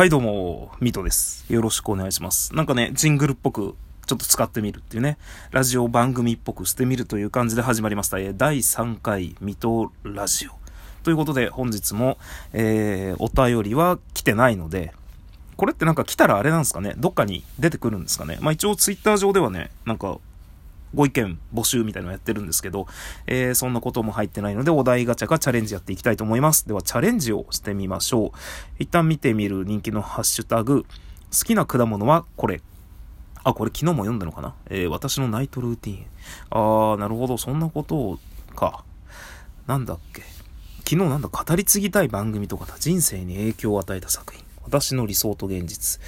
はいどうも、ミトです。よろしくお願いします。なんかね、ジングルっぽくちょっと使ってみるっていうね、ラジオ番組っぽくしてみるという感じで始まりました。え第3回ミトラジオ。ということで、本日も、えー、お便りは来てないので、これってなんか来たらあれなんですかね？どっかに出てくるんですかね？まあ一応ツイッター上ではね、なんかご意見募集みたいなのやってるんですけど、えー、そんなことも入ってないので、お題ガチャかチャレンジやっていきたいと思います。では、チャレンジをしてみましょう。一旦見てみる人気のハッシュタグ、好きな果物はこれ。あ、これ昨日も読んだのかな？えー、私のナイトルーティン。あー、なるほど、そんなことか。なんだっけ？昨日なんだ、語り継ぎたい番組とかだ。人生に影響を与えた作品。私の理想と現実。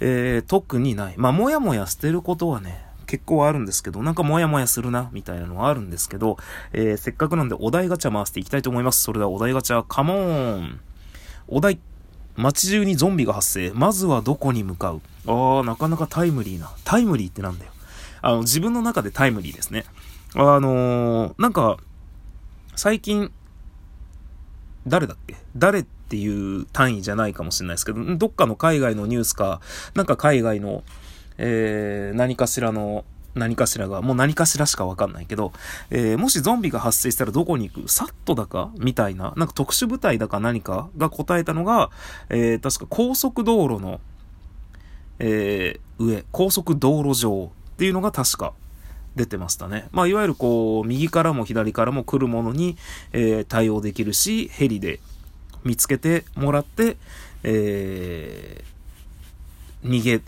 えー、特にない。まあ、もやもや捨てることはね、結構あるんですけど、なんかモヤモヤするな、みたいなのはあるんですけど、えー、せっかくなんでお題ガチャ回していきたいと思います。それではお題ガチャ、カモーンお題、街中にゾンビが発生。まずはどこに向かうあー、なかなかタイムリーな。タイムリーってなんだよ。あの、自分の中でタイムリーですね。あのー、なんか、最近、誰だっけ？誰っていう単位じゃないかもしれないですけど、どっかの海外のニュースか、なんか海外のえー、何かしらの、何かしらが、もう何かしらしかわかんないけど、えー、もしゾンビが発生したらどこに行く？サットだかみたいな、なんか特殊部隊だか何かが答えたのが、えー、確か高速道路の、えー、上、高速道路上っていうのが確か出てましたね。まあ、いわゆるこう、右からも左からも来るものに、えー、対応できるし、ヘリで見つけてもらって、えー、逃げ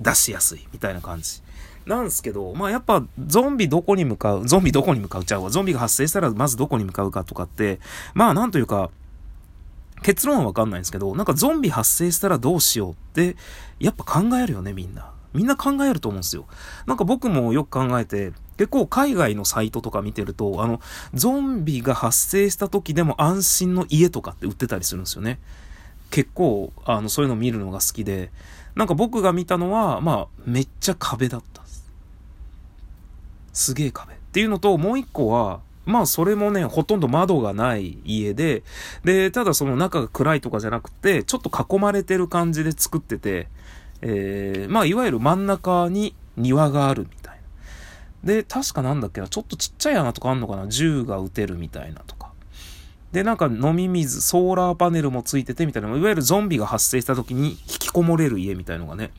出しやすいみたいな感じ。なんですけど、まあやっぱゾンビどこに向かう、ゾンビどこに向かうちゃうわ。ゾンビが発生したらまずどこに向かうかとかって、まあなんというか、結論はわかんないんですけど、なんかゾンビ発生したらどうしようって、やっぱ考えるよね、みんな。みんな考えると思うんですよ。なんか僕もよく考えて、結構海外のサイトとか見てると、あの、ゾンビが発生した時でも安心の家とかって売ってたりするんですよね。結構、あの、そういうの見るのが好きで、なんか僕が見たのは、まあ、めっちゃ壁だったす。すげえ壁。っていうのと、もう一個は、まあそれもね、ほとんど窓がない家で、で、ただその中が暗いとかじゃなくて、ちょっと囲まれてる感じで作ってて、えー、まあいわゆる真ん中に庭があるみたいな。で、確かなんだっけな、ちょっとちっちゃい穴とかあんのかな、銃が撃てるみたいなとか。で、なんか飲み水、ソーラーパネルもついててみたいな、いわゆるゾンビが発生した時に引きこもれる家みたいのがね、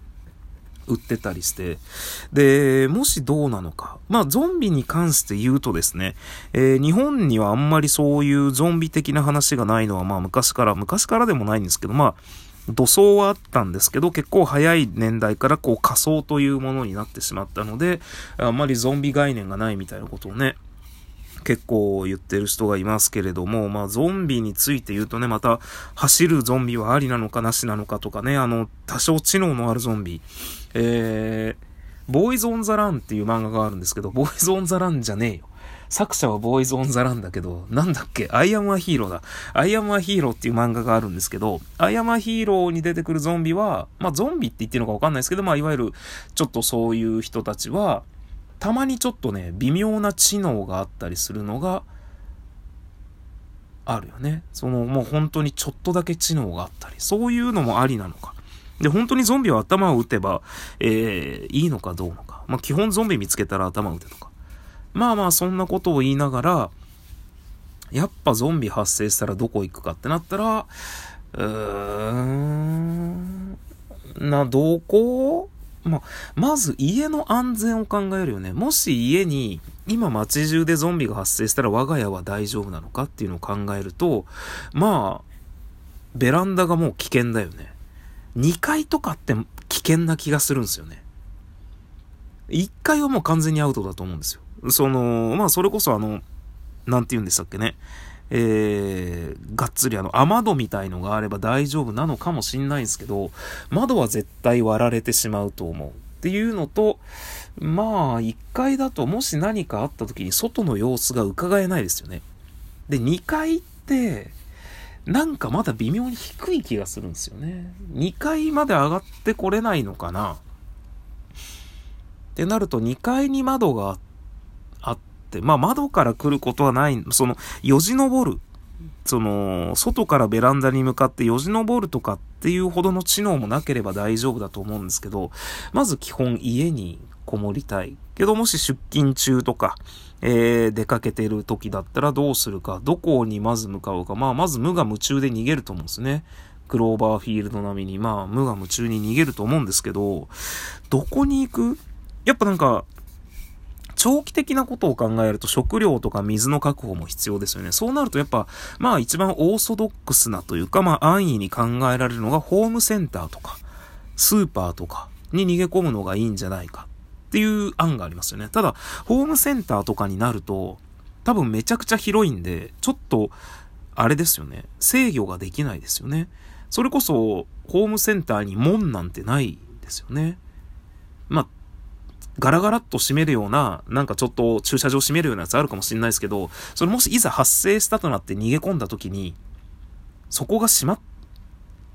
売ってたりして。で、もしどうなのか。まあ、ゾンビに関して言うとですね、えー、日本にはあんまりそういうゾンビ的な話がないのは、まあ、昔から、昔からでもないんですけど、まあ、土葬はあったんですけど、結構早い年代からこう仮想というものになってしまったので、あんまりゾンビ概念がないみたいなことをね、結構言ってる人がいますけれども、まあゾンビについて言うとね、また走るゾンビはありなのかなしなのかとかね、あの、多少知能のあるゾンビ、えー、ボーイズ・オン・ザ・ランっていう漫画があるんですけど、ボーイズ・オン・ザ・ランじゃねえよ。作者はボーイズ・オン・ザ・ランだけど、なんだっけ？アイアム・ア・ヒーローだ。アイアム・ア・ヒーローっていう漫画があるんですけど、アイアム・ア・ヒーローに出てくるゾンビは、まあゾンビって言ってるのかわかんないですけど、まあいわゆるちょっとそういう人たちは、たまにちょっとね、微妙な知能があったりするのが、あるよね。その、もう本当にちょっとだけ知能があったり、そういうのもありなのか。で、本当にゾンビは頭を打てば、えー、いいのかどうのか。まあ、基本ゾンビ見つけたら頭打てとか。まあまあ、そんなことを言いながら、やっぱゾンビ発生したらどこ行くかってなったら、うーん、な、どこま、まず家の安全を考えるよね。もし家に今街中でゾンビが発生したら我が家は大丈夫なのかっていうのを考えると、まあ、ベランダがもう危険だよね。2階とかって危険な気がするんですよね。1階はもう完全にアウトだと思うんですよ。その、まあそれこそあの、なんて言うんでしたっけね。えー、がっつりあの、雨戸みたいのがあれば大丈夫なのかもしんないんですけど、窓は絶対割られてしまうと思う。っていうのと、まあ、1階だともし何かあった時に外の様子が伺えないですよね。で、2階って、なんかまだ微妙に低い気がするんですよね。2階まで上がってこれないのかなってなると2階に窓があっ、まあ窓から来ることはない、その、よじ登る。その、外からベランダに向かってよじ登るとかっていうほどの知能もなければ大丈夫だと思うんですけど、まず基本家にこもりたい。けどもし出勤中とか、えー、出かけてる時だったらどうするか、どこにまず向かうか。まあ、まず無我夢中で逃げると思うんですね。クローバーフィールド並みに、まあ、無我夢中に逃げると思うんですけど、どこに行く？やっぱなんか、長期的なことを考えると食料とか水の確保も必要ですよね。そうなるとやっぱ、まあ一番オーソドックスなというか、まあ安易に考えられるのがホームセンターとか、スーパーとかに逃げ込むのがいいんじゃないかっていう案がありますよね。ただ、ホームセンターとかになると、多分めちゃくちゃ広いんで、ちょっと、あれですよね。制御ができないですよね。それこそ、ホームセンターに門なんてないですよね。まあ、ガラガラっと閉めるような、なんかちょっと駐車場閉めるようなやつあるかもしれないですけど、それもしいざ発生したとなって逃げ込んだ時に、そこが閉ま、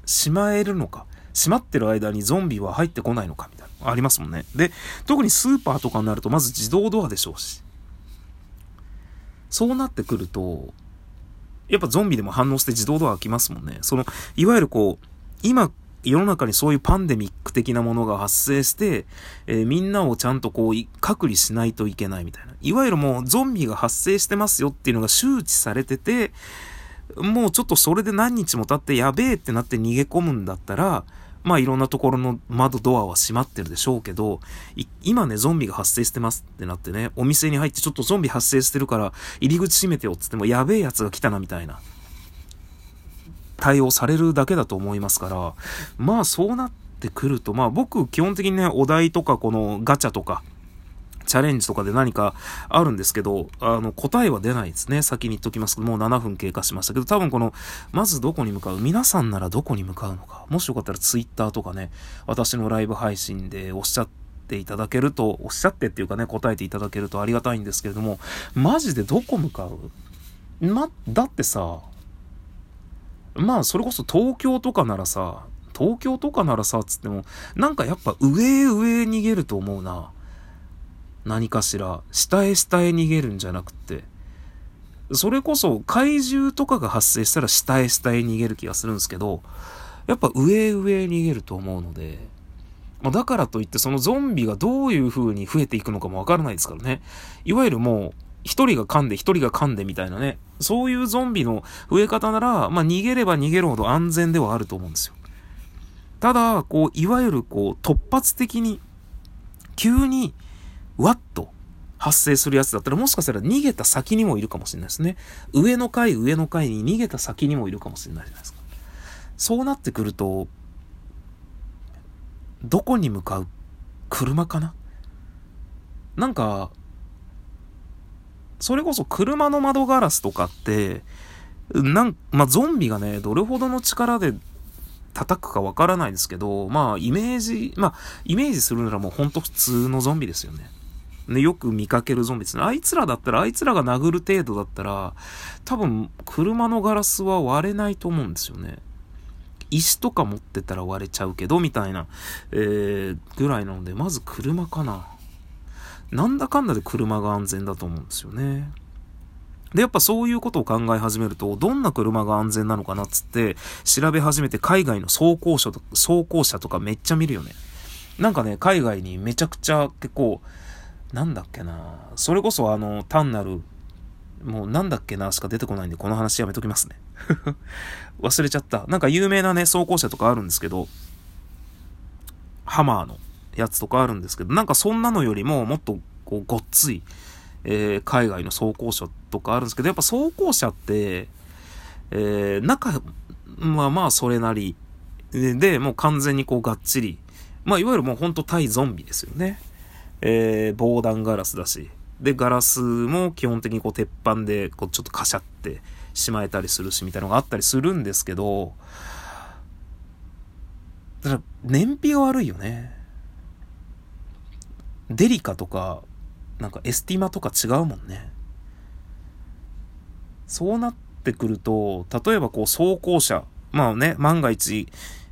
閉まえるのか、閉まってる間にゾンビは入ってこないのかみたいな、ありますもんね。で、特にスーパーとかになるとまず自動ドアでしょうし。そうなってくると、やっぱゾンビでも反応して自動ドア開きますもんね。その、いわゆるこう、今世の中にそういうパンデミック的なものが発生して、えー、みんなをちゃんとこう、隔離しないといけないみたいな。いわゆるもうゾンビが発生してますよっていうのが周知されてて、もうちょっとそれで何日も経ってやべえってなって逃げ込むんだったら、まあいろんなところの窓ドアは閉まってるでしょうけど、今ね、ゾンビが発生してますってなってね、お店に入ってちょっとゾンビ発生してるから入り口閉めてよって言ってもやべえやつが来たなみたいな。対応されるだけだと思いますから、まあそうなってくると、まあ僕基本的にね、お題とかこのガチャとか、チャレンジとかで何かあるんですけど、あの、答えは出ないですね。先に言っときますけど、もう7分経過しましたけど、多分この、まずどこに向かう皆さんならどこに向かうのか。もしよかったら Twitter とかね、私のライブ配信でおっしゃっていただけると、おっしゃってっていうかね、答えていただけるとありがたいんですけれども、マジでどこ向かう？ま、だってさ、まあ、それこそ東京とかならさ、東京とかならさ、つっても、なんかやっぱ上へ上へ逃げると思うな。何かしら。下へ下へ逃げるんじゃなくて。それこそ怪獣とかが発生したら下へ下へ逃げる気がするんですけど、やっぱ上へ上へ逃げると思うので、まあ、だからといってそのゾンビがどういう風に増えていくのかもわからないですからね。いわゆるもう、一人が噛んで一人が噛んでみたいなね。そういうゾンビの増え方なら、まあ逃げれば逃げるほど安全ではあると思うんですよ。ただ、こう、いわゆるこう、突発的に、急に、わっと発生するやつだったら、もしかしたら逃げた先にもいるかもしれないですね。上の階、上の階に逃げた先にもいるかもしれないじゃないですか。そうなってくると、どこに向かう？車かな？なんか、それこそ車の窓ガラスとかって、なん、まあ、ゾンビがね、どれほどの力で叩くかわからないですけど、まあ、イメージ、まあ、イメージするならもうほんと普通のゾンビですよね。ね、よく見かけるゾンビですね。あいつらだったら、あいつらが殴る程度だったら、多分、車のガラスは割れないと思うんですよね。石とか持ってたら割れちゃうけど、みたいな、えー、ぐらいなので、まず車かな。なんだかんだで車が安全だと思うんですよね。で、やっぱそういうことを考え始めると、どんな車が安全なのかなっつって、調べ始めて海外の走行車とか、走行車とかめっちゃ見るよね。なんかね、海外にめちゃくちゃ結構、なんだっけなそれこそあの、単なる、もうなんだっけなしか出てこないんで、この話やめときますね。忘れちゃった。なんか有名なね、走行車とかあるんですけど、ハマーのやつとかあるんですけど、なんかそんなのよりももっとこうごっつい、えー、海外の走行車とかあるんですけど、やっぱ走行車って、えー、中、まあまあそれなり、で、もう完全にこうがっちり、まあいわゆるもうほんと対ゾンビですよね。えー、防弾ガラスだし。で、ガラスも基本的にこう鉄板でこうちょっとカシャってしまえたりするしみたいなのがあったりするんですけど、だから燃費が悪いよね。デリカとか、なんかエスティマとか違うもんね。そうなってくると、例えばこう走行車、まあね、万が一、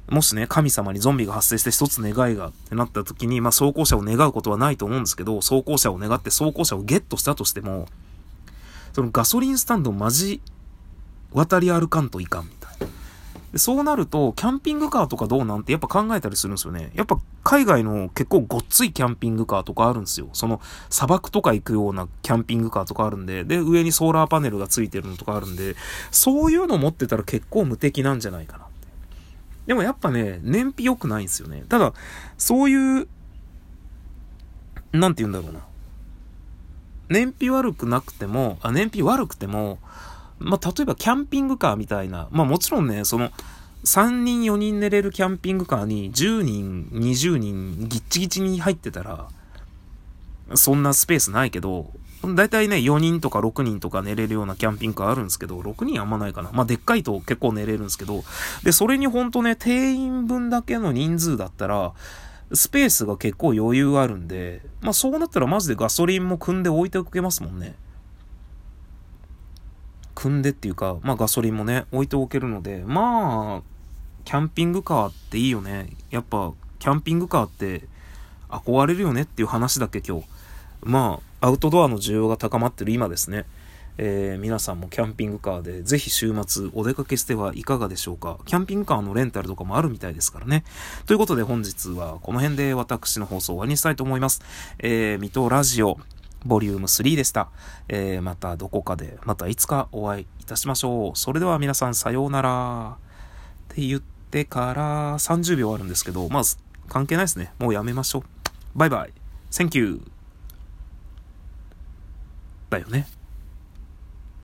もしね、神様にゾンビが発生して一つ願いがってなった時に、まあ走行車を願うことはないと思うんですけど、走行車を願って走行車をゲットしたとしても、そのガソリンスタンドをマジ渡り歩かんといかん。でそうなると、キャンピングカーとかどうなんてやっぱ考えたりするんですよね。やっぱ海外の結構ごっついキャンピングカーとかあるんですよ。その砂漠とか行くようなキャンピングカーとかあるんで、で、上にソーラーパネルがついてるのとかあるんで、そういうの持ってたら結構無敵なんじゃないかなって。でもやっぱね、燃費良くないんですよね。ただ、そういう、なんて言うんだろうな。燃費悪くなくても、あ、燃費悪くても、まあ、例えばキャンピングカーみたいな、まあ、もちろんね、その、3人4人寝れるキャンピングカーに10人、20人ギッチギチに入ってたら、そんなスペースないけど、だいたいね、4人とか6人とか寝れるようなキャンピングカーあるんですけど、6人あんまないかな。まあ、でっかいと結構寝れるんですけど、で、それにほんとね、定員分だけの人数だったら、スペースが結構余裕あるんで、まあそうなったらマジでガソリンも組んで置いておけますもんね。組んでっていうか、まあガソリンもね、置いておけるので、まあ、キャンピングカーっていいよね。やっぱ、キャンピングカーって憧れるよねっていう話だけ今日。まあ、アウトドアの需要が高まってる今ですね。えー、皆さんもキャンピングカーでぜひ週末お出かけしてはいかがでしょうか。キャンピングカーのレンタルとかもあるみたいですからね。ということで本日はこの辺で私の放送を終わりにしたいと思います。えー、水戸ラジオ、ボリューム3でした。えー、またどこかで、またいつかお会いいたしましょう。それでは皆さんさようなら。って言ってから30秒あるんですけど、まず、関係ないですね。もうやめましょう。バイバイ。Thank you. だよね。